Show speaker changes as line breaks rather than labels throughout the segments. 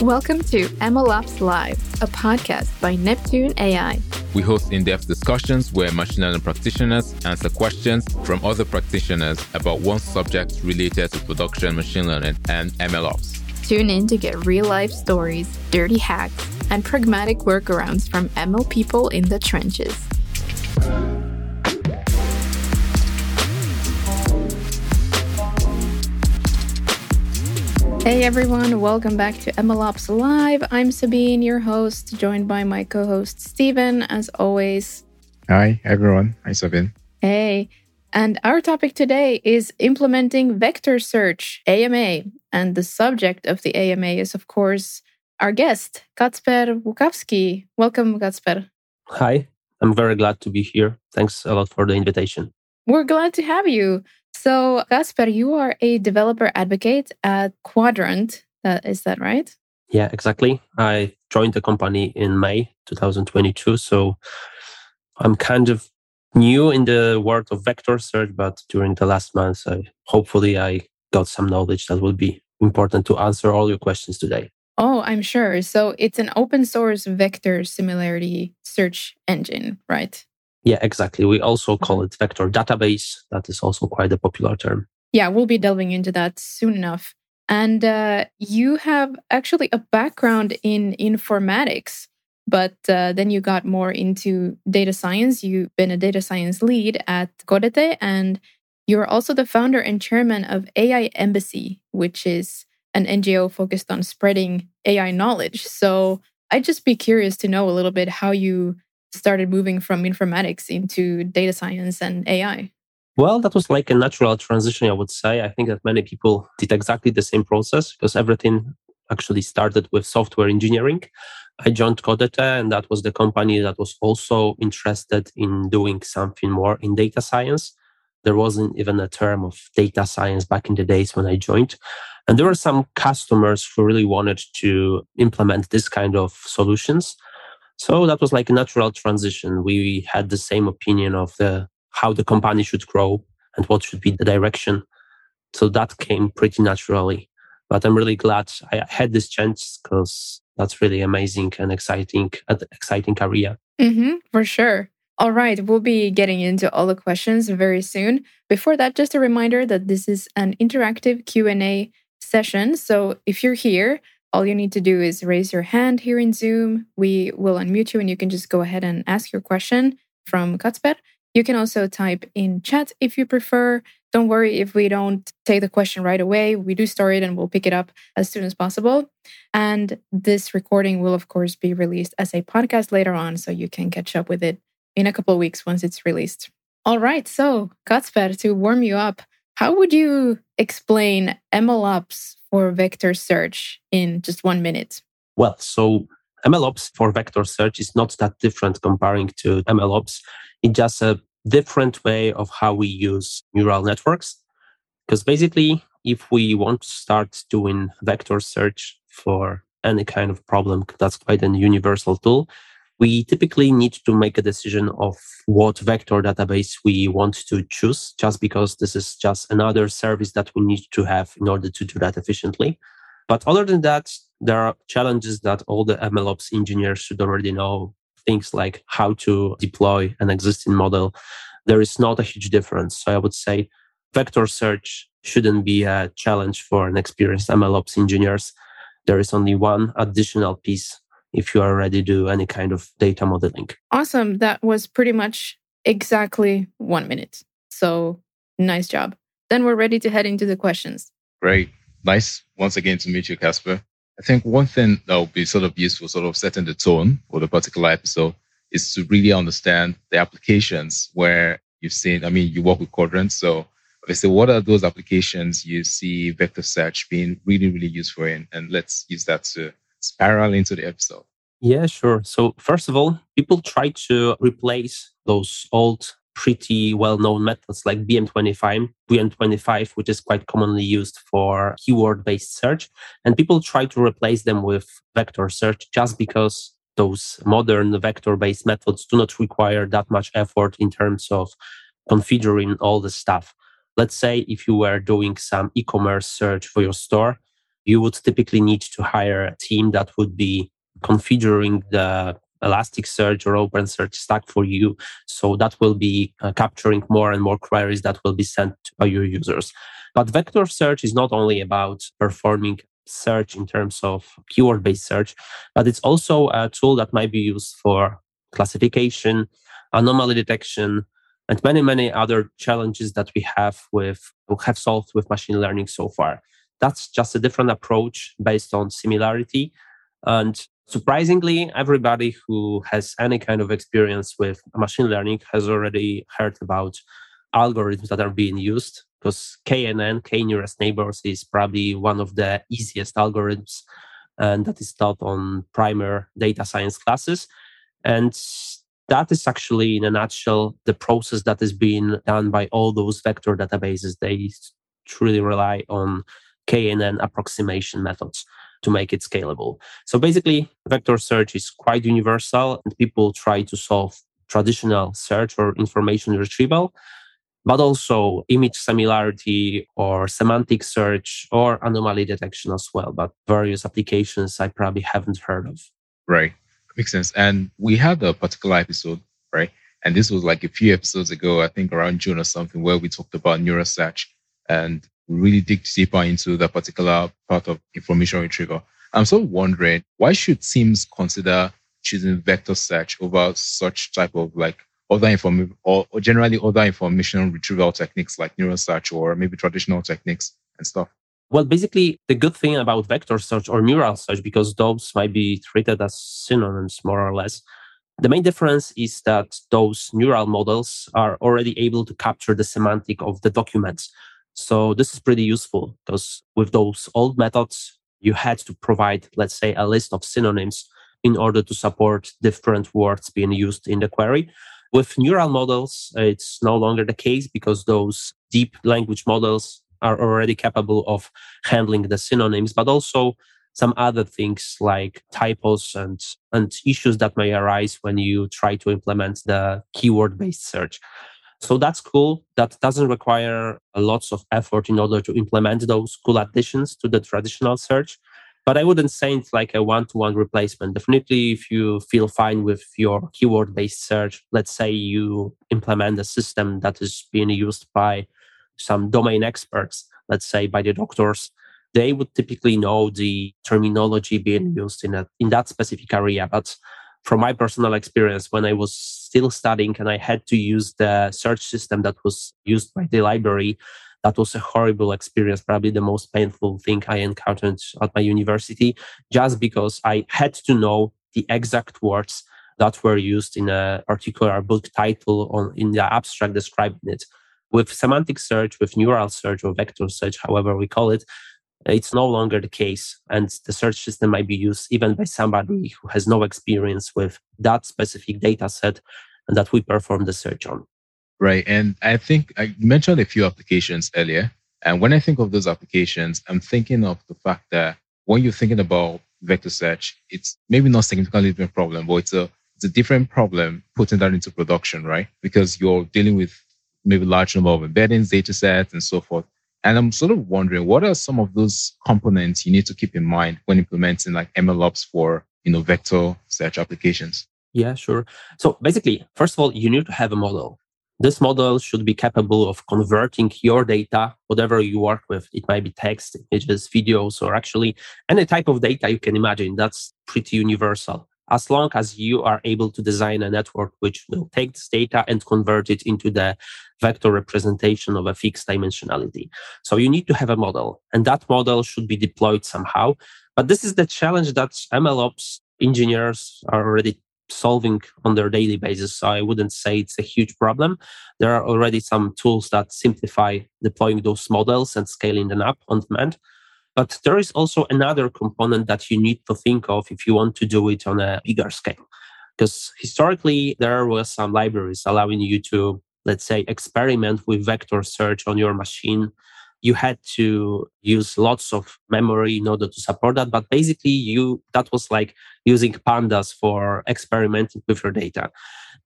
Welcome to MLOps Live, a podcast by Neptune AI.
We host in depth discussions where machine learning practitioners answer questions from other practitioners about one subject related to production machine learning and MLOps.
Tune in to get real life stories, dirty hacks, and pragmatic workarounds from ML people in the trenches. Hey everyone, welcome back to MLOps Live. I'm Sabine, your host, joined by my co host Stephen, as always.
Hi everyone. Hi Sabine.
Hey. And our topic today is implementing vector search, AMA. And the subject of the AMA is, of course, our guest, Kacper Lukawski. Welcome, Kacper.
Hi, I'm very glad to be here. Thanks a lot for the invitation.
We're glad to have you. So, Kacper, you are a developer advocate at Qdrant. Uh, is that right?
Yeah, exactly. I joined the company in May 2022. So I'm kind of new in the world of vector search, but during the last months, I hopefully I got some knowledge that will be important to answer all your questions today.
Oh, I'm sure. So it's an open source vector similarity search engine, right?
Yeah, exactly. We also call mm-hmm. it vector database. That is also quite a popular term.
Yeah, we'll be delving into that soon enough. And uh, you have actually a background in informatics, but uh, then you got more into data science. You've been a data science lead at Codete, and you're also the founder and chairman of AI Embassy, which is an NGO focused on spreading AI knowledge. So I'd just be curious to know a little bit how you started moving from informatics into data science and AI?
Well, that was like a natural transition, I would say. I think that many people did exactly the same process because everything actually started with software engineering. I joined Codete, and that was the company that was also interested in doing something more in data science. There wasn't even a term of data science back in the days when I joined. And there were some customers who really wanted to implement this kind of solutions. So that was like a natural transition. We had the same opinion of the how the company should grow and what should be the direction. So that came pretty naturally. But I'm really glad I had this chance because that's really amazing and exciting, an exciting career.
Mm-hmm, for sure. All right, we'll be getting into all the questions very soon. Before that, just a reminder that this is an interactive Q&A session. So if you're here, all you need to do is raise your hand here in Zoom. We will unmute you and you can just go ahead and ask your question from Kacper. You can also type in chat if you prefer. Don't worry if we don't take the question right away. We do store it and we'll pick it up as soon as possible. And this recording will, of course, be released as a podcast later on, so you can catch up with it in a couple of weeks once it's released. All right, so Kacper, to warm you up, how would you explain MLOps for vector search in just one minute?
Well, so MLOps for vector search is not that different comparing to MLOps. It's just a different way of how we use neural networks. Because basically, if we want to start doing vector search for any kind of problem, that's quite an universal tool we typically need to make a decision of what vector database we want to choose, just because this is just another service that we need to have in order to do that efficiently. But other than that, there are challenges that all the MLOps engineers should already know. Things like how to deploy an existing model. There is not a huge difference. So I would say vector search shouldn't be a challenge for an experienced MLOps engineers. There is only one additional piece if you are ready to do any kind of data modeling.
Awesome. That was pretty much exactly one minute. So nice job. Then we're ready to head into the questions.
Great. Nice once again to meet you, Kacper. I think one thing that would be sort of useful, sort of setting the tone for the particular episode, is to really understand the applications where you've seen, I mean, you work with Qdrants. So obviously, what are those applications you see vector search being really, really useful in? And let's use that to spiral into the episode?
Yeah, sure. So, first of all, people try to replace those old, pretty well known methods like BM25, BM25, which is quite commonly used for keyword based search. And people try to replace them with vector search just because those modern vector based methods do not require that much effort in terms of configuring all the stuff. Let's say if you were doing some e commerce search for your store, you would typically need to hire a team that would be configuring the Elasticsearch or OpenSearch stack for you. So that will be uh, capturing more and more queries that will be sent by your users. But vector search is not only about performing search in terms of keyword based search, but it's also a tool that might be used for classification, anomaly detection, and many, many other challenges that we have with have solved with machine learning so far. That's just a different approach based on similarity. And surprisingly, everybody who has any kind of experience with machine learning has already heard about algorithms that are being used because KNN, K nearest neighbors, is probably one of the easiest algorithms and that is taught on primer data science classes. And that is actually, in a nutshell, the process that is being done by all those vector databases. They truly rely on KNN approximation methods to make it scalable. So basically, vector search is quite universal, and people try to solve traditional search or information retrieval but also image similarity or semantic search or anomaly detection as well. But various applications I probably haven't heard of.
Right. Makes sense. And we had a particular episode, right? And this was like a few episodes ago, I think around June or something, where we talked about neural search and really dig deeper into that particular part of information retrieval. I'm of wondering why should teams consider choosing vector search over such type of like other information or, or generally other information retrieval techniques like neural search or maybe traditional techniques and stuff?
Well, basically, the good thing about vector search or neural search, because those might be treated as synonyms more or less, the main difference is that those neural models are already able to capture the semantic of the documents. So this is pretty useful because with those old methods, you had to provide, let's say, a list of synonyms in order to support different words being used in the query. With neural models, it's no longer the case because those deep language models are already capable of handling the synonyms, but also some other things like typos and, and issues that may arise when you try to implement the keyword based search. So that's cool. That doesn't require lots of effort in order to implement those cool additions to the traditional search. But I wouldn't say it's like a one to one replacement. Definitely, if you feel fine with your keyword based search, let's say you implement a system that is being used by some domain experts, let's say by the doctors, they would typically know the terminology being used in, a, in that specific area. But from my personal experience, when I was still studying and I had to use the search system that was used by the library, that was a horrible experience, probably the most painful thing I encountered at my university, just because I had to know the exact words that were used in a particular book title or in the abstract describing it. With semantic search, with neural search or vector search, however we call it, it's no longer the case. And the search system might be used even by somebody who has no experience with that specific data set and that we perform the search on.
Right. And I think I mentioned a few applications earlier. And when I think of those applications, I'm thinking of the fact that when you're thinking about vector search, it's maybe not significantly different problem, but it's a it's a different problem putting that into production, right? Because you're dealing with maybe large number of embeddings, data sets, and so forth. And I'm sort of wondering what are some of those components you need to keep in mind when implementing like MLOps for you know vector search applications?
Yeah, sure. So basically, first of all, you need to have a model. This model should be capable of converting your data, whatever you work with. It might be text, images, videos, or actually any type of data you can imagine. That's pretty universal. As long as you are able to design a network which will take this data and convert it into the vector representation of a fixed dimensionality. So you need to have a model, and that model should be deployed somehow. But this is the challenge that MLOps engineers are already solving on their daily basis. So I wouldn't say it's a huge problem. There are already some tools that simplify deploying those models and scaling them up on demand. But there is also another component that you need to think of if you want to do it on a bigger scale. Because historically, there were some libraries allowing you to, let's say, experiment with vector search on your machine you had to use lots of memory in order to support that but basically you that was like using pandas for experimenting with your data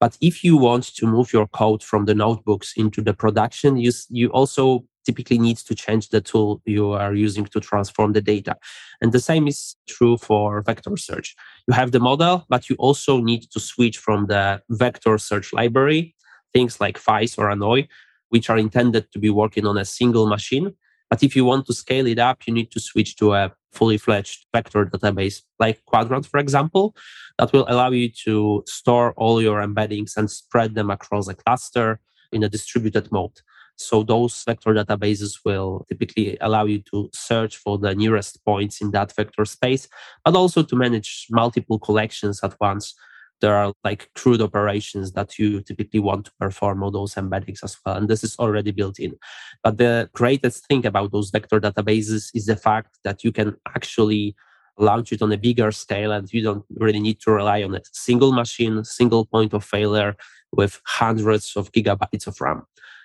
but if you want to move your code from the notebooks into the production you, you also typically needs to change the tool you are using to transform the data. And the same is true for vector search. You have the model, but you also need to switch from the vector search library, things like FAISS or Annoy, which are intended to be working on a single machine. But if you want to scale it up, you need to switch to a fully fledged vector database like Qdrant, for example, that will allow you to store all your embeddings and spread them across a cluster in a distributed mode. So those vector databases will typically allow you to search for the nearest points in that vector space, but also to manage multiple collections at once. There are like CRUD operations that you typically want to perform on those embeddings as well. And this is already built in. But the greatest thing about those vector databases is the fact that you can actually launch it on a bigger scale and you don't really need to rely on a single machine, single point of failure with hundreds of gigabytes of RAM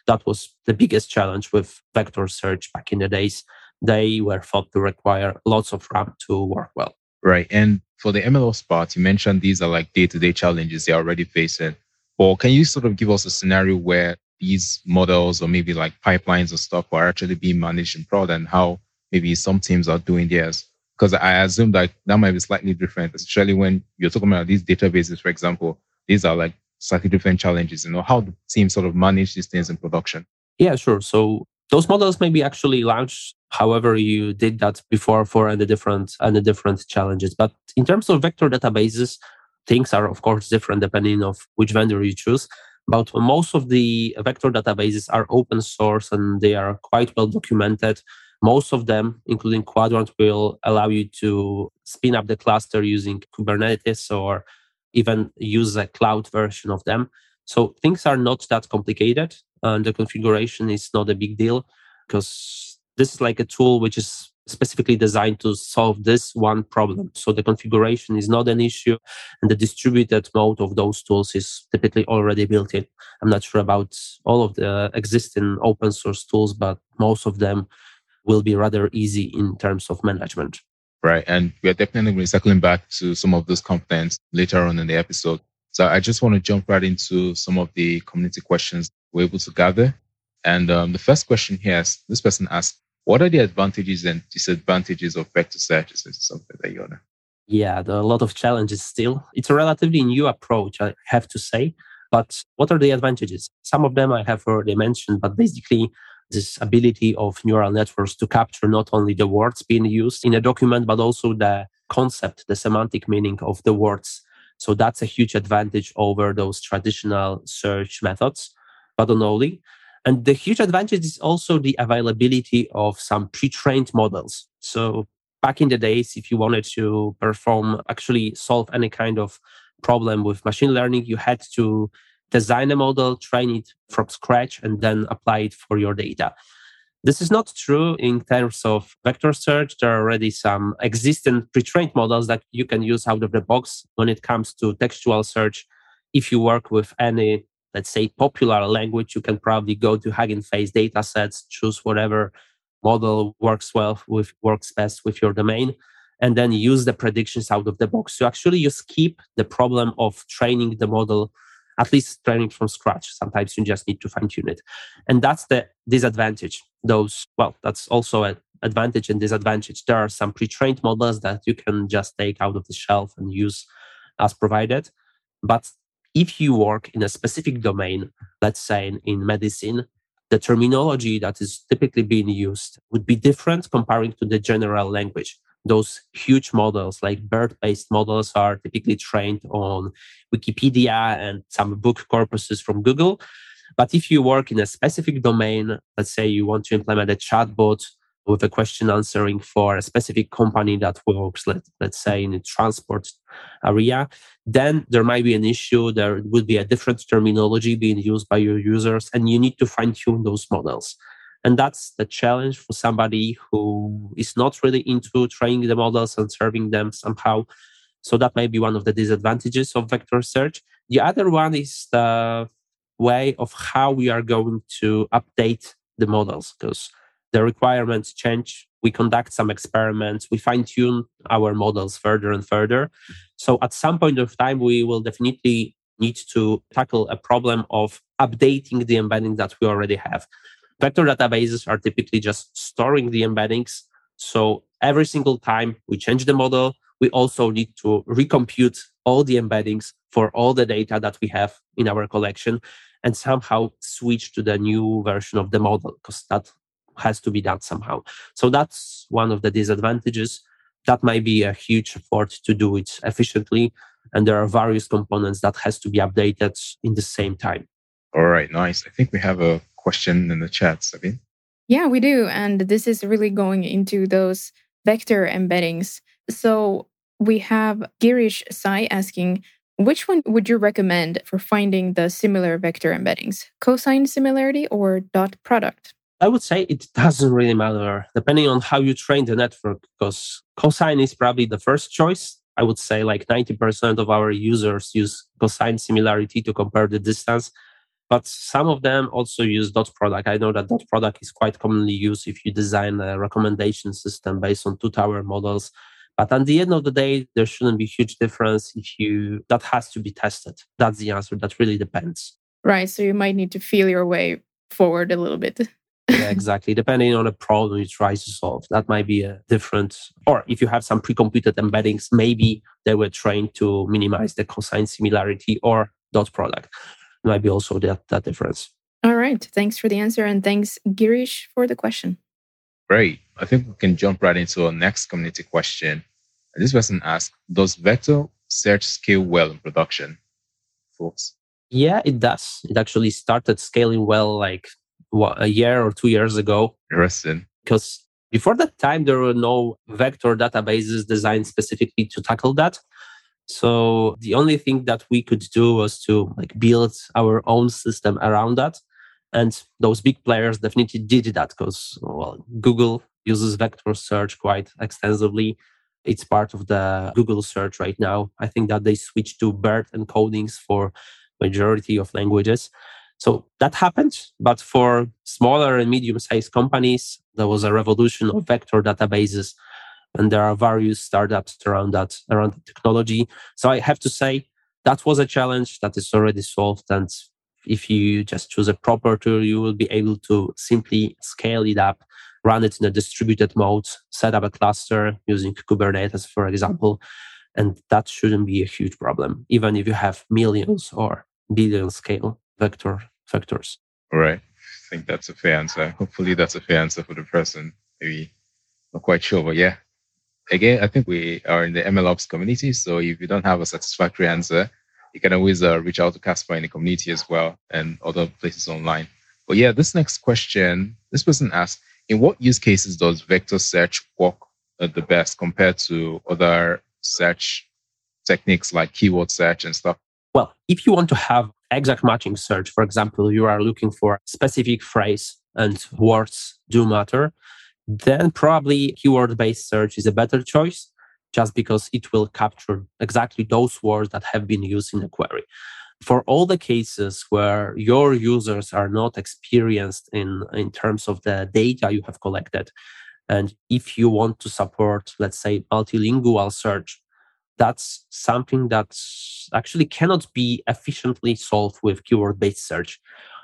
that was the biggest challenge with vector search back in the days. They were thought to require lots of RAM to work well.
Right. And for the MLOps part, you mentioned these are like day to day challenges they're already facing. Or can you sort of give us a scenario where these models or maybe like pipelines or stuff are actually being managed in prod and how maybe some teams are doing theirs? Because I assume that that might be slightly different, especially when you're talking about these databases, for example. These are like slightly different challenges you know how the team sort of manage these things in production.
Yeah sure. So those models may be actually launched however you did that before for the different and the different challenges. But in terms of vector databases things are of course different depending of which vendor you choose. But most of the vector databases are open source and they are quite well documented. Most of them including Qdrant, will allow you to spin up the cluster using kubernetes or even use a cloud version of them. So things are not that complicated and the configuration is not a big deal because this is like a tool which is specifically designed to solve this one problem. So the configuration is not an issue and the distributed mode of those tools is typically already built in. I'm not sure about all of the existing open source tools, but most of them will be rather easy in terms of management
right? And we're definitely going to be circling back to some of those components later on in the episode. So I just want to jump right into some of the community questions we're able to gather. And um, the first question here is this person asked, what are the advantages and disadvantages of vector search? Is something that you to?
Yeah, there are a lot of challenges still. It's a relatively new approach, I have to say. But what are the advantages? Some of them I have already mentioned, but basically this ability of neural networks to capture not only the words being used in a document, but also the concept, the semantic meaning of the words. So that's a huge advantage over those traditional search methods, but not only. And the huge advantage is also the availability of some pre-trained models. So back in the days, if you wanted to perform, actually solve any kind of problem with machine learning, you had to design a model, train it from scratch, and then apply it for your data. This is not true in terms of vector search. There are already some existing pre-trained models that you can use out of the box when it comes to textual search. If you work with any, let's say, popular language, you can probably go to Hugging Face data sets, choose whatever model works well with works best with your domain, and then use the predictions out of the box. So actually you skip the problem of training the model at least training from scratch. Sometimes you just need to fine tune it. And that's the disadvantage. Those, well, that's also an advantage and disadvantage. There are some pre trained models that you can just take out of the shelf and use as provided. But if you work in a specific domain, let's say in, in medicine, the terminology that is typically being used would be different comparing to the general language those huge models like BERT-based models are typically trained on Wikipedia and some book corpuses from Google. But if you work in a specific domain, let's say you want to implement a chatbot with a question answering for a specific company that works, let, let's say, in the transport area, then there might be an issue. There would be a different terminology being used by your users, and you need to fine tune those models. And that's the challenge for somebody who is not really into training the models and serving them somehow. So that may be one of the disadvantages of vector search. The other one is the way of how we are going to update the models because the requirements change. We conduct some experiments, we fine tune our models further and further. So at some point of time, we will definitely need to tackle a problem of updating the embedding that we already have. Vector databases are typically just storing the embeddings. So every single time we change the model, we also need to recompute all the embeddings for all the data that we have in our collection and somehow switch to the new version of the model because that has to be done somehow. So that's one of the disadvantages. That might be a huge effort to do it efficiently. And there are various components that has to be updated in the same time.
All right, nice. I think we have a question in the chat, Sabine.
Yeah, we do. And this is really going into those vector embeddings. So we have Girish Sai asking, which one would you recommend for finding the similar vector embeddings? Cosine similarity or dot product?
I would say it doesn't really matter depending on how you train the network because cosine is probably the first choice. I would say like 90% of our users use cosine similarity to compare the distance. But some of them also use dot product. I know that dot product is quite commonly used if you design a recommendation system based on two tower models. But at the end of the day, there shouldn't be huge difference if you that has to be tested. That's the answer. That really depends.
Right. So you might need to feel your way forward a little bit.
yeah, exactly. Depending on the problem you try to solve, that might be a different. Or if you have some pre-computed embeddings, maybe they were trained to minimize the cosine similarity or dot product. Might be also that that difference.
All right. Thanks for the answer, and thanks Girish for the question.
Great. I think we can jump right into our next community question. This person asked, "Does vector search scale well in production?" Thoughts?
Yeah, it does. It actually started scaling well like what, a year or two years ago.
Interesting.
Because before that time, there were no vector databases designed specifically to tackle that. So the only thing that we could do was to like build our own system around that. And those big players definitely did that because well, Google uses vector search quite extensively. It's part of the Google search right now. I think that they switched to BERT encodings for majority of languages. So that happened. But for smaller and medium sized companies, there was a revolution of vector databases. And there are various startups around that, around the technology. So I have to say that was a challenge that is already solved. And if you just choose a proper tool, you will be able to simply scale it up, run it in a distributed mode, set up a cluster using Kubernetes, for example. And that shouldn't be a huge problem, even if you have millions or billion scale vector vectors.
All right. I think that's a fair answer. Hopefully, that's a fair answer for the person. Maybe not quite sure, but yeah. Again, I think we are in the MLOps community. So if you don't have a satisfactory answer, you can always uh, reach out to Kacper in the community as well and other places online. But yeah, this next question, this person asked, in what use cases does vector search work the best compared to other search techniques like keyword search and stuff?
Well, if you want to have exact matching search, for example, you are looking for specific phrase and words do matter, then probably keyword based search is a better choice just because it will capture exactly those words that have been used in a query. For all the cases where your users are not experienced in, in terms of the data you have collected, and if you want to support, let's say, multilingual search, that's something that actually cannot be efficiently solved with keyword based search.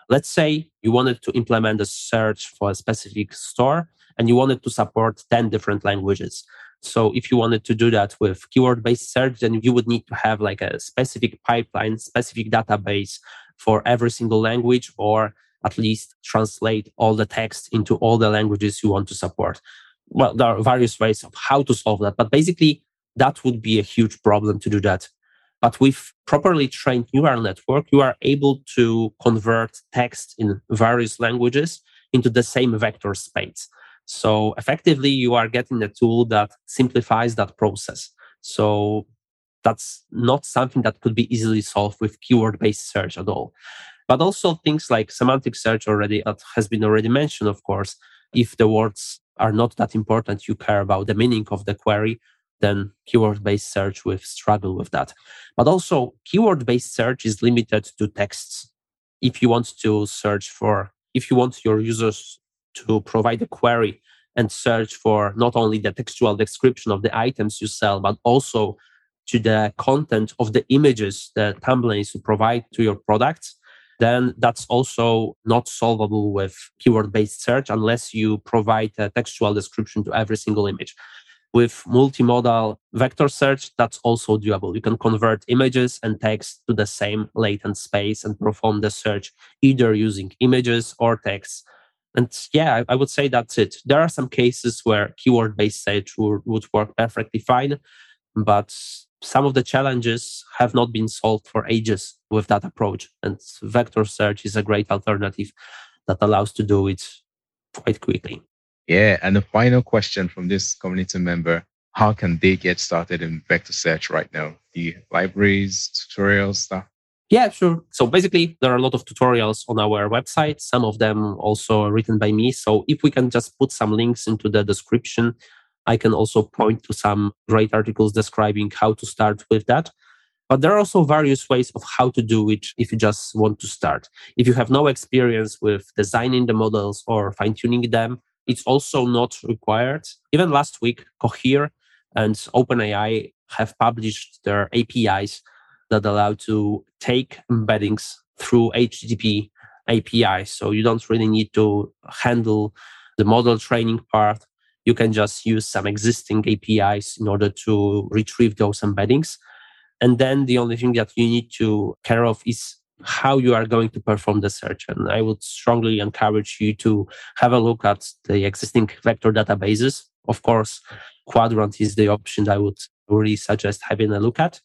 Let's say you wanted to implement a search for a specific store and you wanted to support 10 different languages. So if you wanted to do that with keyword based search, then you would need to have like a specific pipeline, specific database for every single language, or at least translate all the text into all the languages you want to support. Well, there are various ways of how to solve that, but basically that would be a huge problem to do that. But with properly trained neural network, you are able to convert text in various languages into the same vector space. So effectively, you are getting a tool that simplifies that process. So that's not something that could be easily solved with keyword based search at all. But also things like semantic search already that has been already mentioned, of course. If the words are not that important, you care about the meaning of the query, then keyword based search will struggle with that. But also, keyword based search is limited to texts. If you want to search for, if you want your users to provide a query and search for not only the textual description of the items you sell, but also to the content of the images, the thumbnails you provide to your products, then that's also not solvable with keyword based search unless you provide a textual description to every single image. With multimodal vector search, that's also doable. You can convert images and text to the same latent space and perform the search either using images or text. And yeah, I, would say that's it. There are some cases where keyword based search would, would work perfectly fine, but some of the challenges have not been solved for ages with that approach. And vector search is a great alternative that allows to do it quite quickly.
Yeah. And the final question from this community member how can they get started in vector search right now? The libraries, tutorials, stuff?
Yeah, sure. So basically, there are a lot of tutorials on our website, some of them also written by me. So if we can just put some links into the description, I can also point to some great articles describing how to start with that. But there are also various ways of how to do it if you just want to start. If you have no experience with designing the models or fine tuning them, it's also not required. Even last week, Cohere and OpenAI have published their APIs that allow to take embeddings through HTTP APIs. So you don't really need to handle the model training part. You can just use some existing APIs in order to retrieve those embeddings. And then the only thing that you need to care of is how you are going to perform the search. And I would strongly encourage you to have a look at the existing vector databases. Of course, Qdrant is the option I would really suggest having a look at.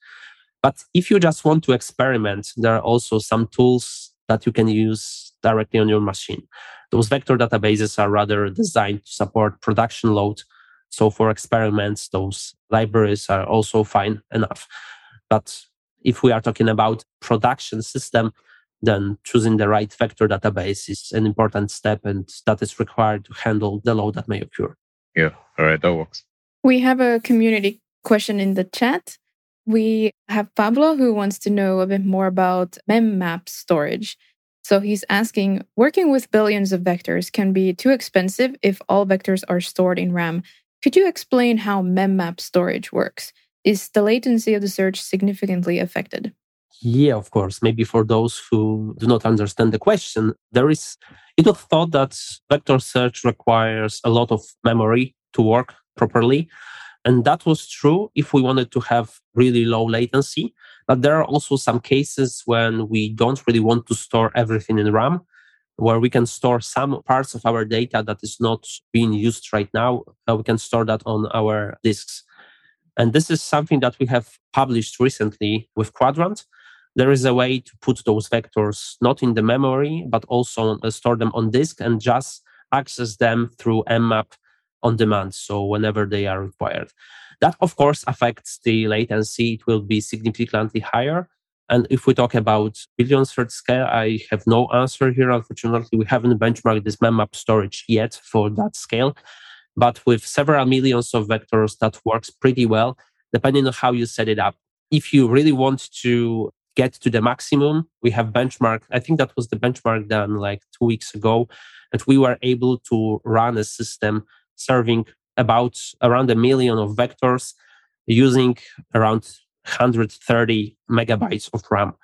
But if you just want to experiment, there are also some tools that you can use directly on your machine. Those vector databases are rather designed to support production load. So for experiments, those libraries are also fine enough. But if we are talking about production system, then choosing the right vector database is an important step and that is required to handle the load that may occur.
Yeah, all right, that works.
We have a community question in the chat. We have Pablo who wants to know a bit more about memmap storage. So he's asking working with billions of vectors can be too expensive if all vectors are stored in RAM. Could you explain how memmap storage works? Is the latency of the search significantly affected?
Yeah, of course. Maybe for those who do not understand the question, there is, it was thought that vector search requires a lot of memory to work properly. And that was true if we wanted to have really low latency. But there are also some cases when we don't really want to store everything in RAM, where we can store some parts of our data that is not being used right now. We can store that on our disks. And this is something that we have published recently with Qdrant. There is a way to put those vectors not in the memory, but also store them on disk and just access them through mmap on demand. So whenever they are required. That, of course, affects the latency. It will be significantly higher. And if we talk about billion search scale, I have no answer here. Unfortunately, we haven't benchmarked this memmap storage yet for that scale. But with several millions of vectors, that works pretty well, depending on how you set it up. If you really want to get to the maximum, we have benchmark. I think that was the benchmark done like two weeks ago. And we were able to run a system serving about around a million of vectors using around 130 megabytes of RAM.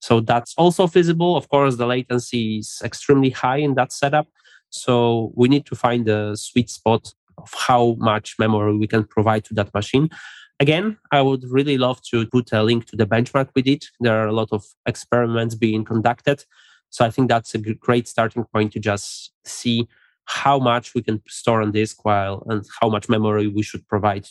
So that's also feasible. Of course, the latency is extremely high in that setup. So we need to find the sweet spot of how much memory we can provide to that machine. Again, I would really love to put a link to the benchmark we did. There are a lot of experiments being conducted. So I think that's a great starting point to just see how much we can store on disk while and how much memory we should provide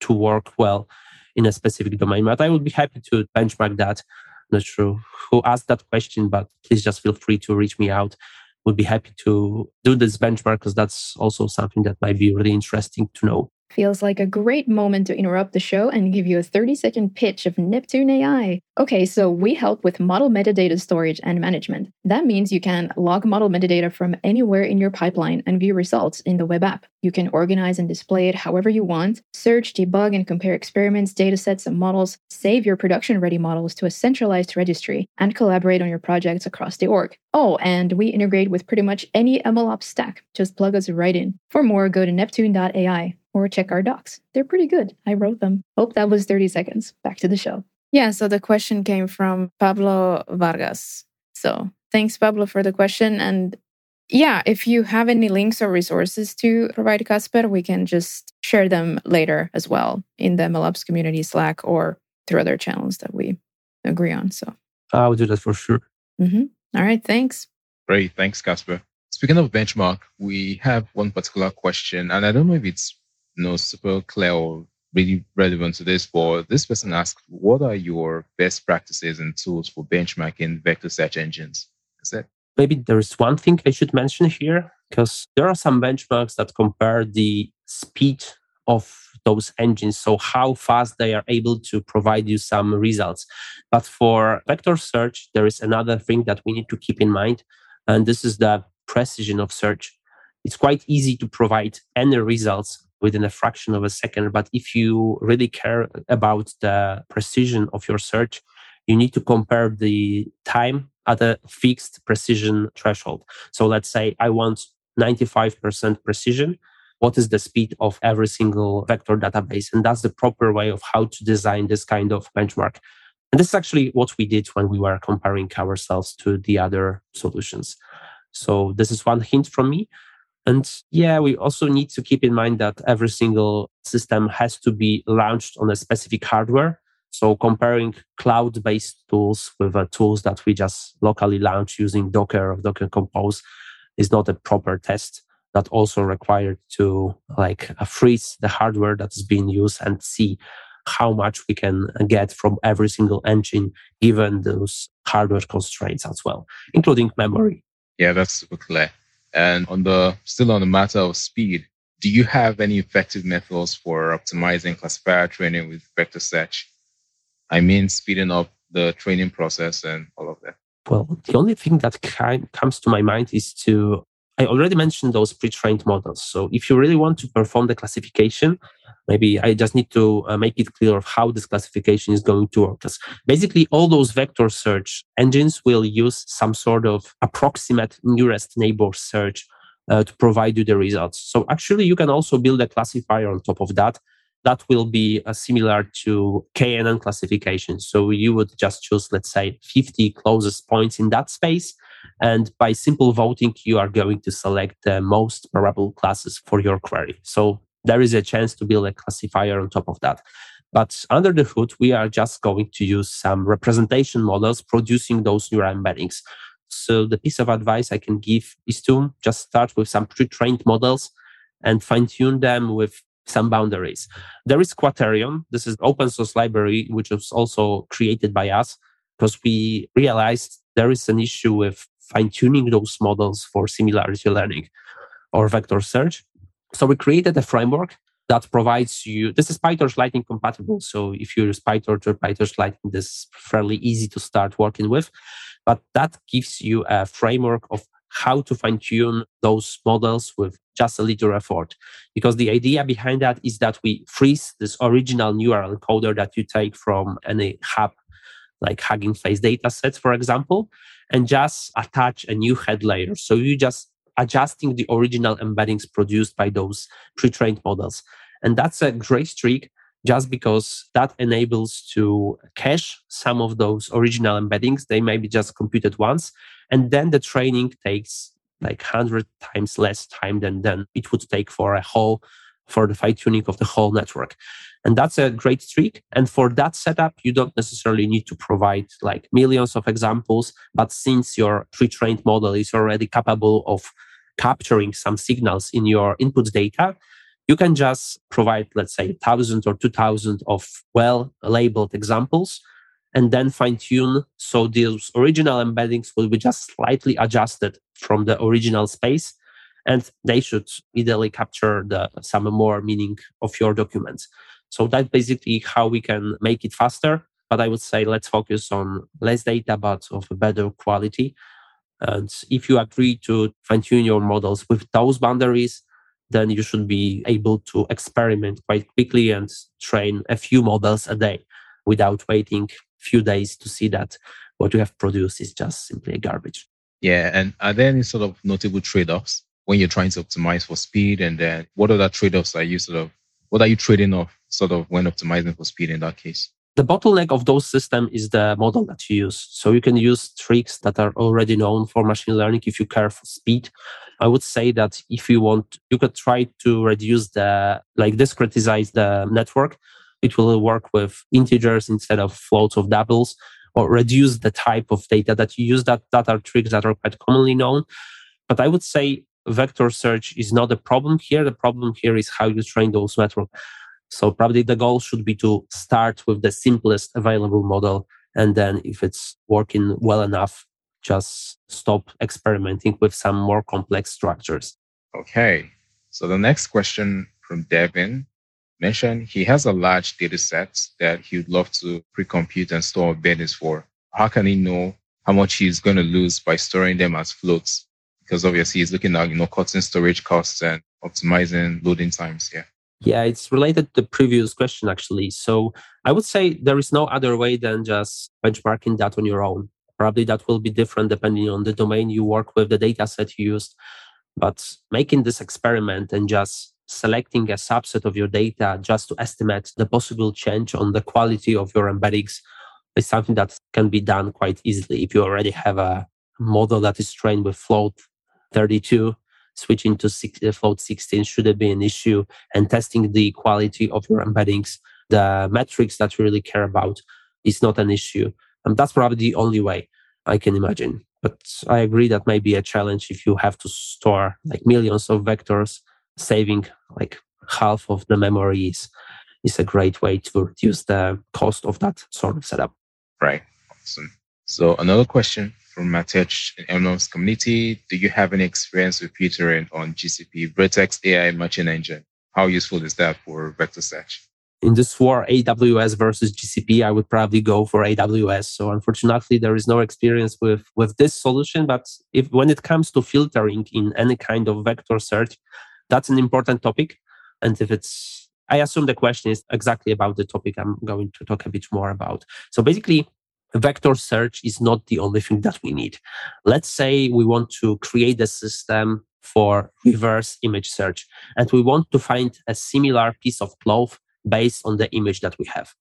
to work well in a specific domain. But I would be happy to benchmark that. not sure who asked that question, but please just feel free to reach me out would be happy to do this benchmark because that's also something that might be really interesting to know.
Feels like a great moment to interrupt the show and give you a 30 second pitch of Neptune AI. Okay, so we help with model metadata storage and management. That means you can log model metadata from anywhere in your pipeline and view results in the web app. You can organize and display it however you want, search, debug, and compare experiments, datasets, and models, save your production ready models to a centralized registry, and collaborate on your projects across the org. Oh, and we integrate with pretty much any MLOps stack. Just plug us right in. For more, go to neptune.ai or check our docs. They're pretty good. I wrote them. Hope that was 30 seconds. Back to the show. Yeah, so the question came from Pablo Vargas. So thanks, Pablo, for the question. And yeah, if you have any links or resources to provide Kacper, we can just share them later as well in the MLOps community Slack or through other channels that we agree on. So
I will do that for sure.
Mm-hmm. All right. Thanks.
Great. Thanks, Kacper. Speaking of benchmark, we have one particular question, and I don't know if it's you know, super clear or really relevant to this, but this person asked, what are your best practices and tools for benchmarking vector search engines? Is it?
Maybe there's one thing I should mention here, because there are some benchmarks that compare the speed of those engines, so how fast they are able to provide you some results. But for vector search, there is another thing that we need to keep in mind, and this is the precision of search. It's quite easy to provide any results within a fraction of a second. But if you really care about the precision of your search, you need to compare the time at a fixed precision threshold. So let's say I want 95% precision. What is the speed of every single vector database? And that's the proper way of how to design this kind of benchmark. And this is actually what we did when we were comparing ourselves to the other solutions. So this is one hint from me. And yeah, we also need to keep in mind that every single system has to be launched on a specific hardware. So comparing cloud-based tools with uh, tools that we just locally launch using Docker or Docker Compose is not a proper test that also required to like uh, freeze the hardware that's being used and see how much we can get from every single engine given those hardware constraints as well, including memory.
Yeah, that's clear. And on the still on the matter of speed, do you have any effective methods for optimizing classifier training with vector search? I mean, speeding up the training process and all of that.
Well, the only thing that comes to my mind is to I already mentioned those pre-trained models. So if you really want to perform the classification, maybe I just need to uh, make it clear of how this classification is going to work. Because basically, all those vector search engines will use some sort of approximate nearest neighbor search uh, to provide you the results. So actually, you can also build a classifier on top of that. That will be uh, similar to KNN classification. So you would just choose, let's say, 50 closest points in that space. And by simple voting, you are going to select the most probable classes for your query. So there is a chance to build a classifier on top of that. But under the hood, we are just going to use some representation models producing those neural embeddings. So the piece of advice I can give is to just start with some pre-trained models and fine tune them with some boundaries. There is Quaterion. This is open source library, which was also created by us because we realized there is an issue with fine tuning those models for similarity learning or vector search. So we created a framework that provides you, this is PyTorch Lightning compatible. So if you use PyTorch or PyTorch Lightning, this is fairly easy to start working with. But that gives you a framework of how to fine tune those models with just a little effort. Because the idea behind that is that we freeze this original neural encoder that you take from any hub, like Hugging Face data sets, for example, and just attach a new head layer. So you just adjusting the original embeddings produced by those pre-trained models. And that's a great trick just because that enables to cache some of those original embeddings. They may be just computed once. And then the training takes like 100 times less time than, than it would take for a whole, for the fine tuning of the whole network. And that's a great trick. And for that setup, you don't necessarily need to provide like millions of examples. But since your pre trained model is already capable of capturing some signals in your input data, you can just provide, let's say, 1,000 or 2,000 of well labeled examples and then fine tune. So those original embeddings will be just slightly adjusted from the original space and they should ideally capture the some more meaning of your documents. So that's basically how we can make it faster. But I would say let's focus on less data, but of a better quality. And if you agree to fine tune your models with those boundaries, then you should be able to experiment quite quickly and train a few models a day without waiting a few days to see that what you have produced is just simply garbage.
Yeah. And are there any sort of notable trade offs when you're trying to optimize for speed? And then what other trade offs are you sort of, what are you trading off sort of when optimizing for speed in that case?
The bottleneck of those systems is the model that you use. So you can use tricks that are already known for machine learning if you care for speed. I would say that if you want, you could try to reduce the, like discretize the network. It will work with integers instead of floats of doubles or reduce the type of data that you use. That, that are tricks that are quite commonly known. But I would say vector search is not a problem here. The problem here is how you train those networks. So probably the goal should be to start with the simplest available model. And then if it's working well enough, just stop experimenting with some more complex structures.
Okay. So the next question from Devin mentioned he has a large data set that he would love to pre-compute and store embeddings for. How can he know how much he's going to lose by storing them as floats? Because obviously he's looking at you know cutting storage costs and optimizing loading times yeah
Yeah, it's related to the previous question actually. So I would say there is no other way than just benchmarking that on your own. Probably that will be different depending on the domain you work with, the data set you used. But making this experiment and just selecting a subset of your data just to estimate the possible change on the quality of your embeddings is something that can be done quite easily if you already have a model that is trained with float 32 switching to six, uh, float 16 shouldn't be an issue and testing the quality of your embeddings the metrics that you really care about is not an issue. And that's probably the only way i can imagine. But i agree that may be a challenge if you have to store like millions of vectors saving like half of the memories is a great way to reduce the cost of that sort of setup.
Right. Awesome so another question from Matej in MLOps community. Do you have any experience with filtering on GCP Vertex AI matching engine? How useful is that for vector search?
In this war, AWS versus GCP, I would probably go for AWS. So unfortunately, there is no experience with, with this solution. But if when it comes to filtering in any kind of vector search, that's an important topic. And if it's I assume the question is exactly about the topic I'm going to talk a bit more about. So basically, vector search is not the only thing that we need. Let's say we want to create a system for reverse image search and we want to find a similar piece of cloth based on the image that we have.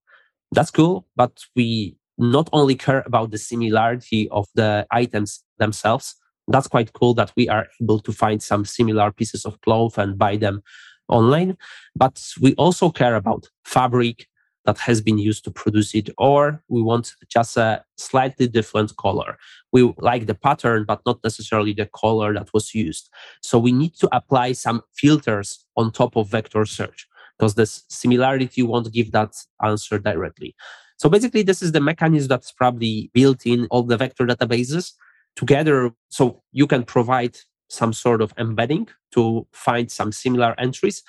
That's cool, but we not only care about the similarity of the items themselves. That's quite cool that we are able to find some similar pieces of cloth and buy them online. But we also care about fabric, that has been used to produce it, or we want just a slightly different color. We like the pattern, but not necessarily the color that was used. So we need to apply some filters on top of vector search because the similarity won't give that answer directly. So basically, this is the mechanism that's probably built in all the vector databases together. So you can provide some sort of embedding to find some similar entries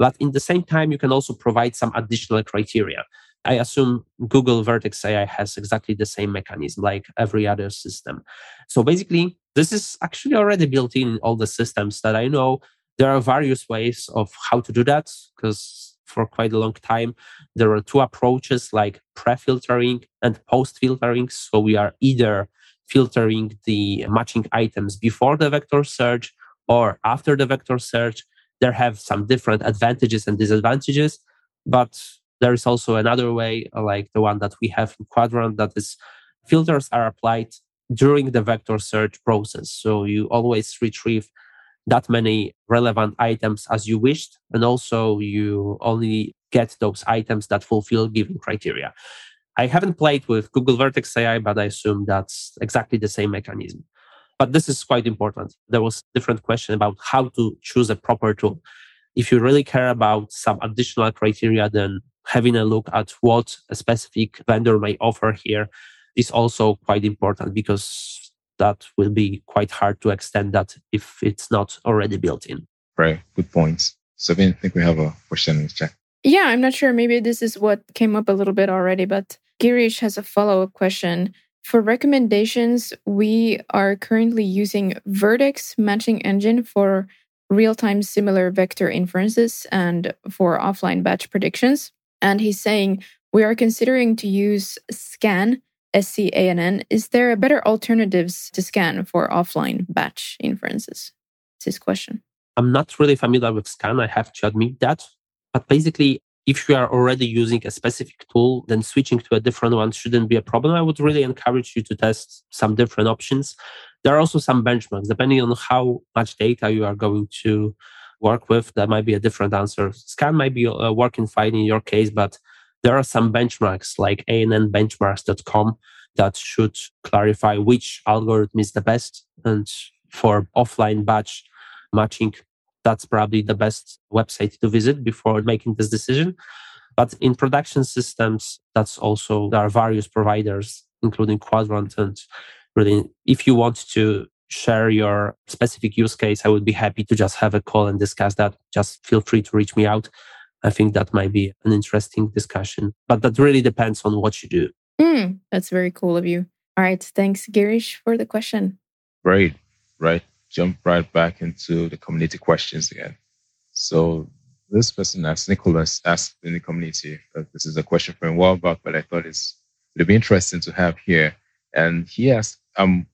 but in the same time, you can also provide some additional criteria. I assume Google Vertex AI has exactly the same mechanism like every other system. So basically, this is actually already built in all the systems that I know. There are various ways of how to do that because for quite a long time, there are two approaches like pre filtering and post filtering. So we are either filtering the matching items before the vector search or after the vector search there have some different advantages and disadvantages but there is also another way like the one that we have in Qdrant that is filters are applied during the vector search process. So you always retrieve that many relevant items as you wished and also you only get those items that fulfill given criteria. I haven't played with google vertex ai but i assume that's exactly the same mechanism but this is quite important. There was different question about how to choose a proper tool. If you really care about some additional criteria, then having a look at what a specific vendor may offer here is also quite important because that will be quite hard to extend that if it's not already built in.
Right. Good points. Sabine, I think we have a question in the chat.
Yeah, I'm not sure. Maybe this is what came up a little bit already, but Girish has a follow up question. For recommendations, we are currently using Vertex matching engine for real-time similar vector inferences and for offline batch predictions. And he's saying we are considering to use ScaNN, S-C-A-N-N. Is there a better alternatives to ScaNN for offline batch inferences? It's his question.
I'm not really familiar with ScaNN. I have to admit that. But basically, if you are already using a specific tool, then switching to a different one shouldn't be a problem. I would really encourage you to test some different options. There are also some benchmarks, depending on how much data you are going to work with. That might be a different answer. ScaNN might be uh, working fine in your case, but there are some benchmarks like annbenchmarks.com that should clarify which algorithm is the best. And for offline batch matching, that's probably the best website to visit before making this decision. But in production systems, that's also, there are various providers, including Qdrant. And really, if you want to share your specific use case, I would be happy to just have a call and discuss that. Just feel free to reach me out. I think that might be an interesting discussion, but that really depends on what you do.
Mm, that's very cool of you. All right. Thanks, Girish, for the question.
Great. Right. Jump right back into the community questions again. So this person asked, Nicholas asked in the community, this is a question from a while back, but I thought it's, it'd be interesting to have here. And he asked, I'm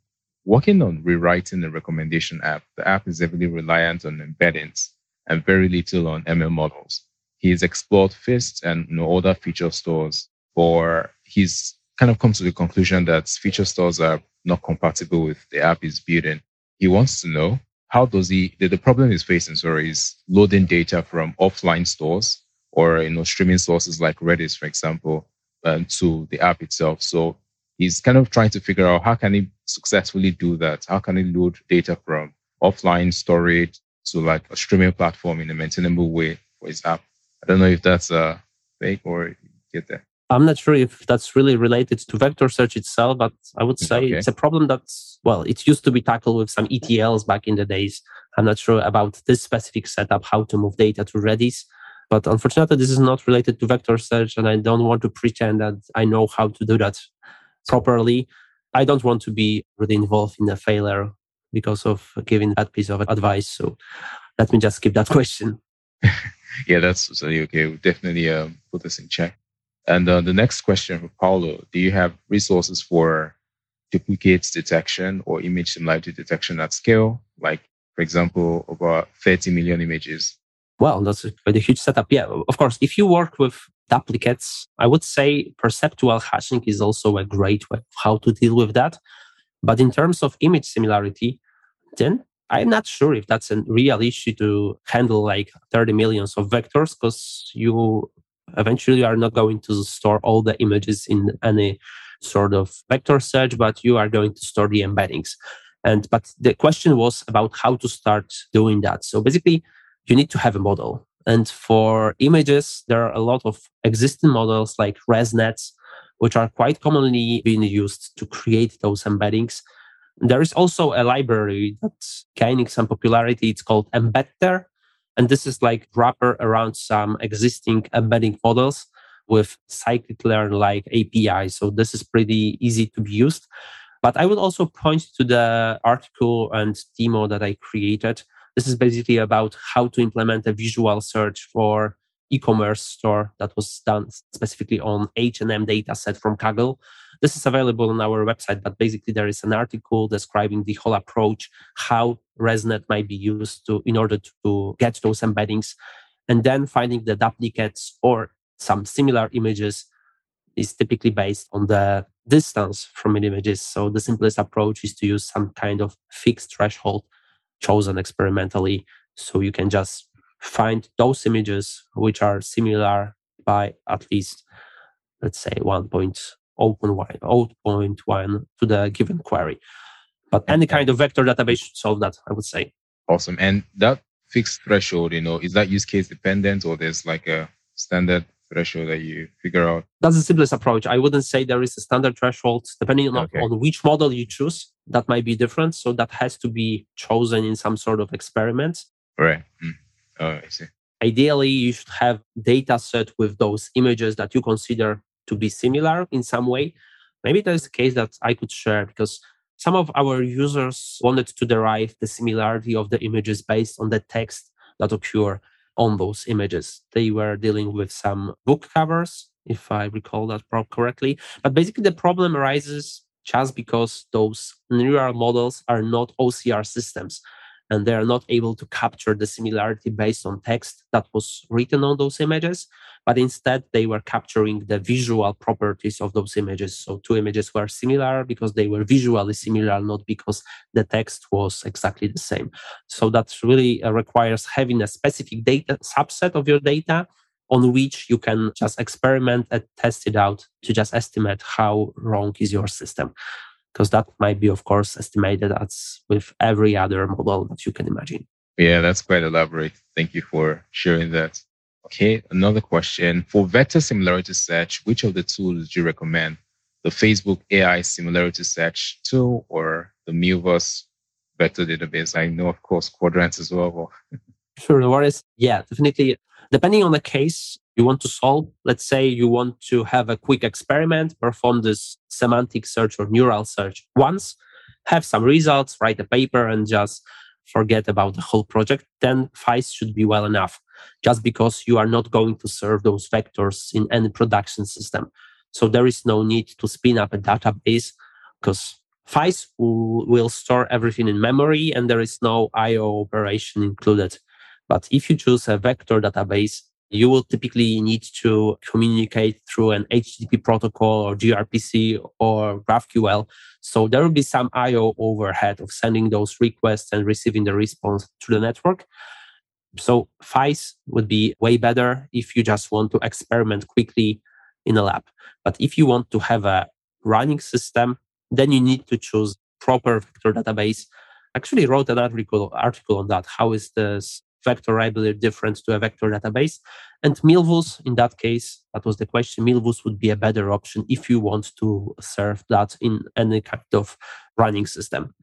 working on rewriting the recommendation app. The app is heavily reliant on embeddings and very little on ML models. He's explored Feast and you know, other feature stores for he's kind of come to the conclusion that feature stores are not compatible with the app he's building. He wants to know how does he the, the problem he's facing sorry is loading data from offline stores or you know streaming sources like Redis, for example, um, to the app itself. So he's kind of trying to figure out how can he successfully do that? How can he load data from offline storage to like a streaming platform in a maintainable way for his app? I don't know if that's a fake or get there.
I'm not sure if that's really related to vector search itself, but I would say okay. it's a problem that's, well, it used to be tackled with some ETLs back in the days. I'm not sure about this specific setup, how to move data to Redis. But unfortunately, this is not related to vector search, and I don't want to pretend that I know how to do that properly. I don't want to be really involved in a failure because of giving that piece of advice. So let me just skip that question.
yeah, that's totally okay. We'll definitely um, put this in check. And uh, the next question for Paulo Do you have resources for duplicates detection or image similarity detection at scale? Like, for example, about 30 million images.
Well, that's a, a huge setup. Yeah, of course. If you work with duplicates, I would say perceptual hashing is also a great way how to deal with that. But in terms of image similarity, then I'm not sure if that's a real issue to handle like 30 millions of vectors because you eventually you are not going to store all the images in any sort of vector search, but you are going to store the embeddings. And but the question was about how to start doing that. So basically, you need to have a model. And for images, there are a lot of existing models like ResNets, which are quite commonly being used to create those embeddings. There is also a library that's gaining some popularity. It's called Embetter. And this is like wrapper around some existing embedding models with scikit-learn like API. So this is pretty easy to be used. But I would also point to the article and demo that I created. This is basically about how to implement a visual search for e-commerce store that was done specifically on H&M data set from Kaggle. This is available on our website, but basically there is an article describing the whole approach, how ResNet might be used to in order to get those embeddings, and then finding the duplicates or some similar images is typically based on the distance from images. So the simplest approach is to use some kind of fixed threshold chosen experimentally. So you can just find those images which are similar by at least, let's say, 1.0.1 to the given query. But any kind of vector database should solve that, I would say.
Awesome. And that fixed threshold, you know, is that use case dependent or there's like a standard threshold that you figure out?
That's the simplest approach. I wouldn't say there is a standard threshold depending on, okay. on which model you choose. That might be different. So that has to be chosen in some sort of experiment.
Right. Mm. Oh, I see.
Ideally, you should have data set with those images that you consider to be similar in some way. Maybe there's a case that I could share because some of our users wanted to derive the similarity of the images based on the text that occur on those images. They were dealing with some book covers, if I recall that correctly. But basically, the problem arises just because those neural models are not OCR systems. And they are not able to capture the similarity based on text that was written on those images but instead they were capturing the visual properties of those images. So two images were similar because they were visually similar not because the text was exactly the same. So that really uh, requires having a specific data subset of your data on which you can just experiment and test it out to just estimate how wrong is your system because that might be, of course, estimated as with every other model that you can imagine.
Yeah, that's quite elaborate. Thank you for sharing that. Okay, another question. For vector similarity search, which of the tools do you recommend? The Facebook AI similarity search tool or the Milvus vector database? I know, of course, Qdrant as well.
sure, no worries. Yeah, definitely. Depending on the case, you want to solve. Let's say you want to have a quick experiment, perform this semantic search or neural search once, have some results, write a paper, and just forget about the whole project, then FAISS should be well enough, just because you are not going to serve those vectors in any production system. So there is no need to spin up a database because FAISS will store everything in memory and there is no IO operation included. But if you choose a vector database, you will typically need to communicate through an HTTP protocol or gRPC or GraphQL. So there will be some IO overhead of sending those requests and receiving the response to the network. So FAISS would be way better if you just want to experiment quickly in a lab. But if you want to have a running system, then you need to choose proper vector database. Actually wrote an article article on that. How is this vector library different to a vector database. And Milvus, in that case, that was the question. Milvus would be a better option if you want to serve that in any kind of running system.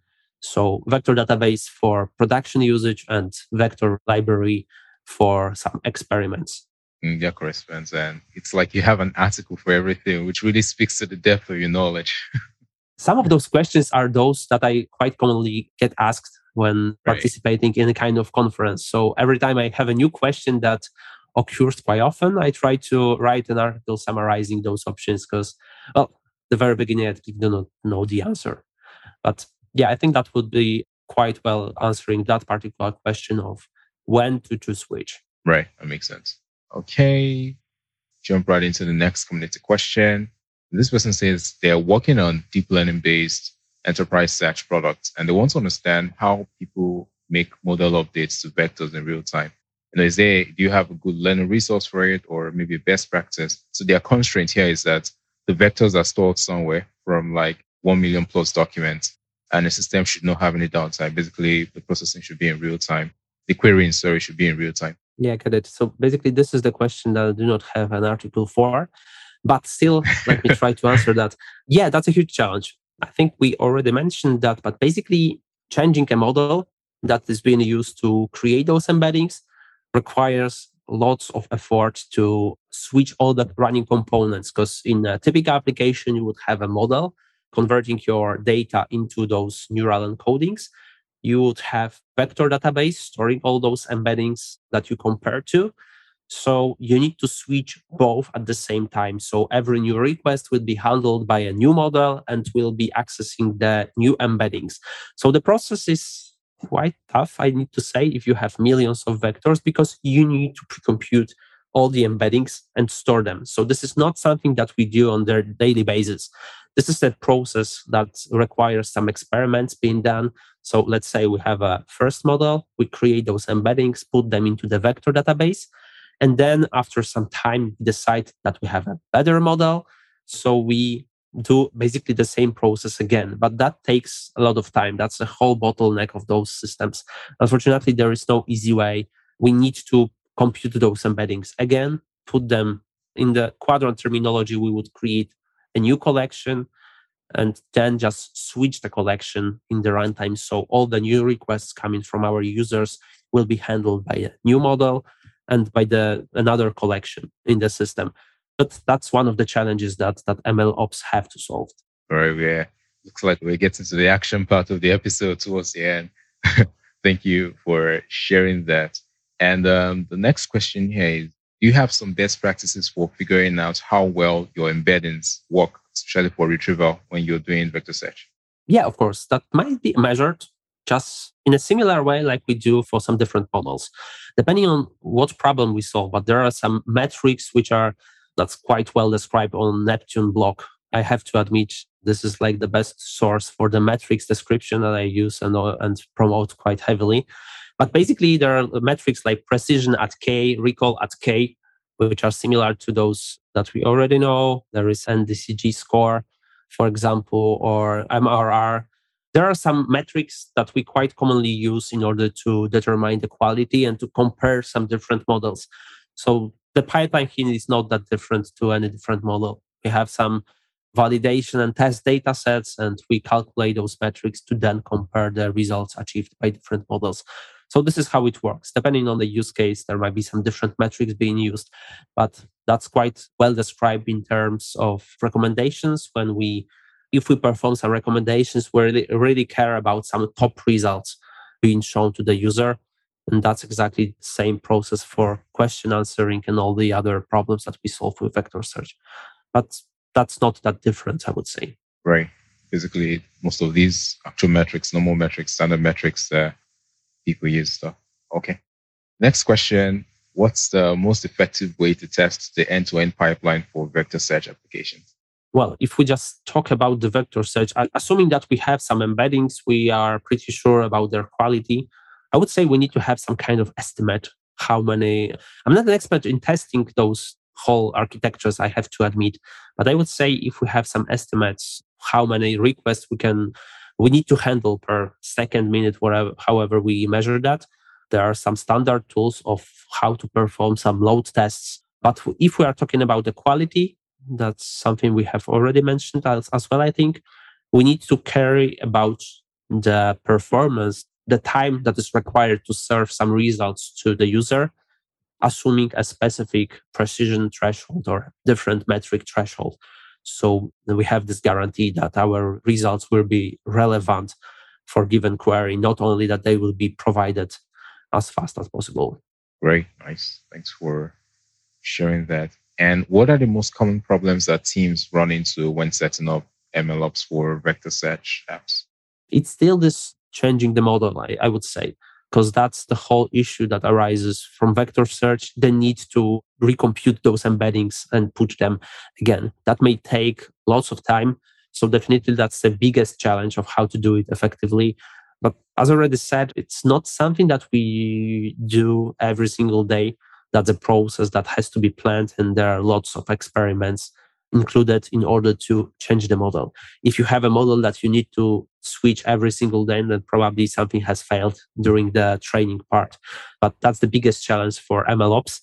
So vector database for production usage and vector library for some experiments.
Mm, yeah, corresponds. And it's like you have an article for everything, which really speaks to the depth of your knowledge.
some of those questions are those that I quite commonly get asked when right. participating in a kind of conference. So every time I have a new question that occurs quite often, I try to write an article summarizing those options because, well, the very beginning I do not know the answer. But yeah, I think that would be quite well answering that particular question of when to choose which.
Right, that makes sense. Okay, jump right into the next community question. This person says they are working on deep learning based enterprise search products and they want to understand how people make model updates to vectors in real time. You know, is there, do you have a good learning resource for it or maybe best practice? So their constraint here is that the vectors are stored somewhere from like 1 million plus documents and the system should not have any downtime. Basically, the processing should be in real time. The querying, sorry, should be in real time.
Yeah, got it. So basically, this is the question that I do not have an article for. But still, let me try to answer that. Yeah, that's a huge challenge. I think we already mentioned that, but basically, changing a model that is being used to create those embeddings requires lots of effort to switch all the running components because in a typical application you would have a model converting your data into those neural encodings. You would have vector database storing all those embeddings that you compare to so you need to switch both at the same time. So every new request will be handled by a new model and will be accessing the new embeddings. So the process is quite tough, I need to say, if you have millions of vectors, because you need to pre-compute all the embeddings and store them. So this is not something that we do on their daily basis. This is a process that requires some experiments being done. So let's say we have a first model, we create those embeddings, put them into the vector database, and then after some time, we decide that we have a better model. So we do basically the same process again, but that takes a lot of time. That's a whole bottleneck of those systems. Unfortunately, there is no easy way. We need to compute those embeddings again, put them in the Qdrant terminology. We would create a new collection and then just switch the collection in the runtime. So all the new requests coming from our users will be handled by a new model and by the another collection in the system. But that's one of the challenges that that ML ops have to solve.
All right, yeah. Looks like we're getting to the action part of the episode towards the end. Thank you for sharing that. And um, the next question here is Do you have some best practices for figuring out how well your embeddings work, especially for retrieval when you're doing vector search?
Yeah, of course. That might be measured just in a similar way like we do for some different models, depending on what problem we solve. But there are some metrics which are that's quite well described on Neptune blog. I have to admit this is like the best source for the metrics description that I use and, uh, and promote quite heavily. But basically, there are metrics like precision at K, recall at K, which are similar to those that we already know. There is NDCG score, for example, or MRR. There are some metrics that we quite commonly use in order to determine the quality and to compare some different models. So the pipeline here is not that different to any different model. We have some validation and test data sets, and we calculate those metrics to then compare the results achieved by different models. So this is how it works. Depending on the use case, there might be some different metrics being used, but that's quite well described in terms of recommendations. When we, if we perform some recommendations, we really, really care about some top results being shown to the user. And that's exactly the same process for question answering and all the other problems that we solve with vector search. But that's not that different, I would say.
Right. Basically, most of these actual metrics, normal metrics, standard metrics that people use stuff. Okay. Next question. What's the most effective way to test the end-to-end pipeline for vector search applications?
Well, if we just talk about the vector search, assuming that we have some embeddings, we are pretty sure about their quality. I would say we need to have some kind of estimate how many. I'm not an expert in testing those whole architectures, I have to admit. But I would say if we have some estimates, how many requests we can, we need to handle per second, minute, whatever, however we measure that. There are some standard tools of how to perform some load tests. But if we are talking about the quality, that's something we have already mentioned as, as well, I think. We need to carry about the performance, the time that is required to serve some results to the user assuming a specific precision threshold or different metric threshold. So we have this guarantee that our results will be relevant for given query, not only that they will be provided as fast as possible.
Great, nice. Thanks for sharing that. And what are the most common problems that teams run into when setting up MLOps for vector search apps?
It's still this changing the model, I, I would say because that's the whole issue that arises from vector search. the need to recompute those embeddings and put them again. That may take lots of time. So definitely that's the biggest challenge of how to do it effectively. But as already said, it's not something that we do every single day. That's a process that has to be planned and there are lots of experiments included in order to change the model. If you have a model that you need to switch every single day, then probably something has failed during the training part. But that's the biggest challenge for MLOps.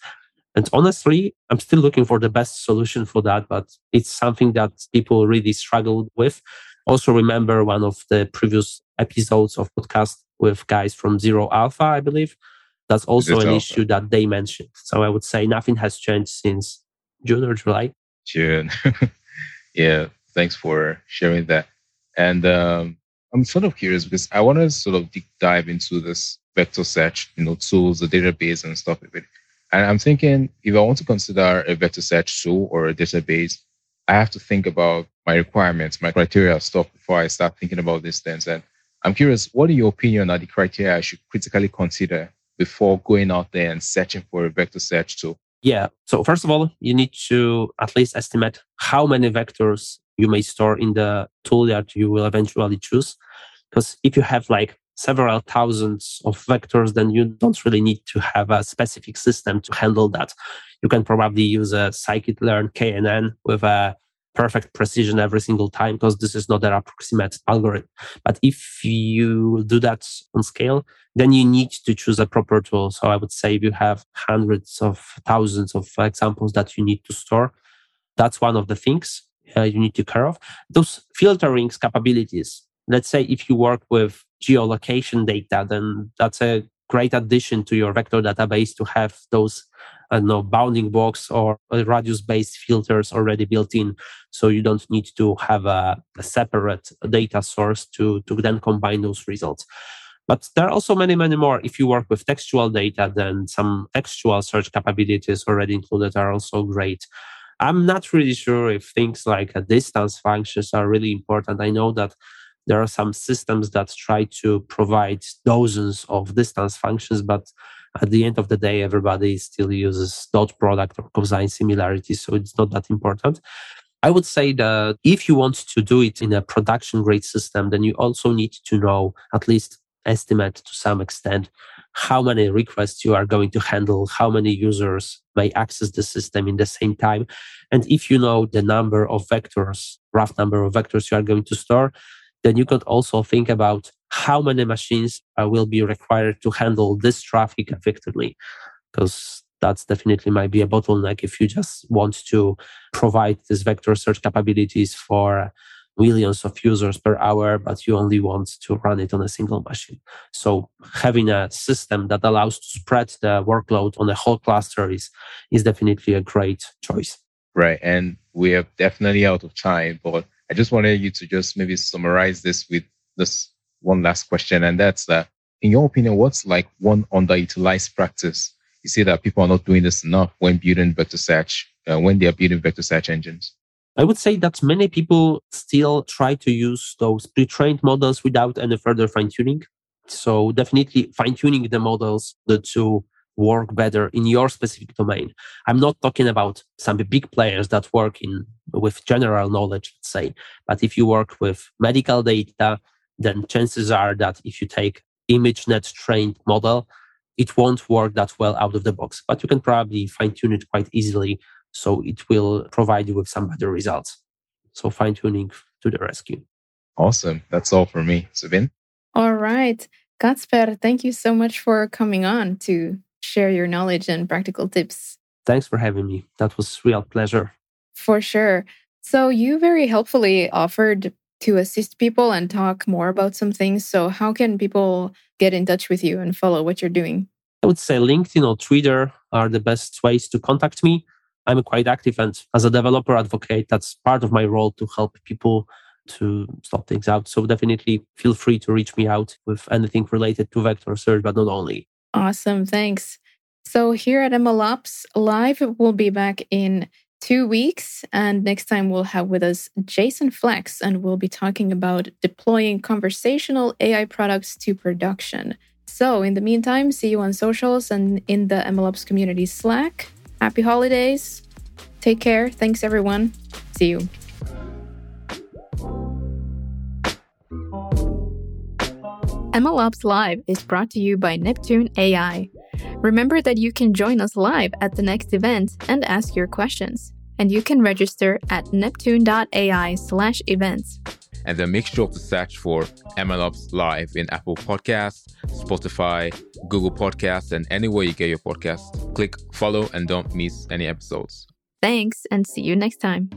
And honestly, I'm still looking for the best solution for that, but it's something that people really struggle with. Also, remember one of the previous episodes of podcast with guys from Zeta Alpha, I believe. That's also an alpha. issue that they mentioned. So I would say nothing has changed since June or July.
June. yeah, thanks for sharing that. And um, I'm sort of curious because I want to sort of deep dive into this vector search, you know, tools, the database and stuff of it. And I'm thinking if I want to consider a vector search tool or a database, I have to think about my requirements, my criteria stuff before I start thinking about these things. And I'm curious, what are your opinion on the criteria I should critically consider before going out there and searching for a vector search tool?
Yeah. So first of all, you need to at least estimate how many vectors you may store in the tool that you will eventually choose. Because if you have like several thousands of vectors, then you don't really need to have a specific system to handle that. You can probably use a scikit-learn KNN with a perfect precision every single time because this is not an approximate algorithm. But if you do that on scale, then you need to choose a proper tool. So I would say if you have hundreds of thousands of examples that you need to store, that's one of the things uh, you need to care of. Those filtering capabilities. Let's say if you work with geolocation data, then that's a great addition to your vector database to have those uh, I don't know, bounding box or uh, radius based filters already built in. So you don't need to have a, a, separate data source to, to then combine those results. But there are also many, many more. If you work with textual data, then some textual search capabilities already included are also great. I'm not really sure if things like uh, distance functions are really important. I know that There are some systems that try to provide dozens of distance functions, but at the end of the day, everybody still uses dot product or cosine similarity, so it's not that important. I would say that if you want to do it in a production grade system, then you also need to know at least estimate to some extent how many requests you are going to handle, how many users may access the system in the same time. And if you know the number of vectors, rough number of vectors you are going to store, then you could also think about how many machines uh, will be required to handle this traffic effectively. Because that's definitely might be a bottleneck if you just want to provide this vector search capabilities for millions of users per hour, but you only want to run it on a single machine. So having a system that allows to spread the workload on a whole cluster is, is definitely a great choice.
Right. And we are definitely out of time, but I just wanted you to just maybe summarize this with this one last question. And that's that, in your opinion, what's like one underutilized practice? You see that people are not doing this enough when building vector search, uh, when they are building vector search engines.
I would say that many people still try to use those pre trained models without any further fine tuning. So, definitely fine tuning the models the to work better in your specific domain. I'm not talking about some big players that work in with general knowledge, let's say, but if you work with medical data, then chances are that if you take ImageNet trained model, it won't work that well out of the box, but you can probably fine tune it quite easily so it will provide you with some better results. So fine tuning to the rescue.
Awesome. That's all for me. Sabine?
All right. Kacper, thank you so much for coming on to share your knowledge and practical tips.
Thanks for having me. That was real pleasure.
For sure. So you very helpfully offered to assist people and talk more about some things. So how can people get in touch with you and follow what you're doing?
I would say LinkedIn or Twitter are the best ways to contact me. I'm quite active and as a developer advocate, that's part of my role to help people to sort things out. So definitely feel free to reach me out with anything related to vector search, but not only.
Awesome. Thanks. So here at MLOps Live, we'll be back in two weeks. And next time we'll have with us Jason Flaks, and we'll be talking about deploying conversational AI products to production. So in the meantime, see you on socials and in the MLOps community Slack. Happy holidays. Take care. Thanks, everyone. See you. MLOps Live is brought to you by Neptune AI. Remember that you can join us live at the next event and ask your questions. And you can register at neptune.ai slash events.
And then make sure to search for MLOps Live in Apple Podcasts, Spotify, Google Podcasts, and anywhere you get your podcasts. Click follow and don't miss any episodes.
Thanks, and see you next time.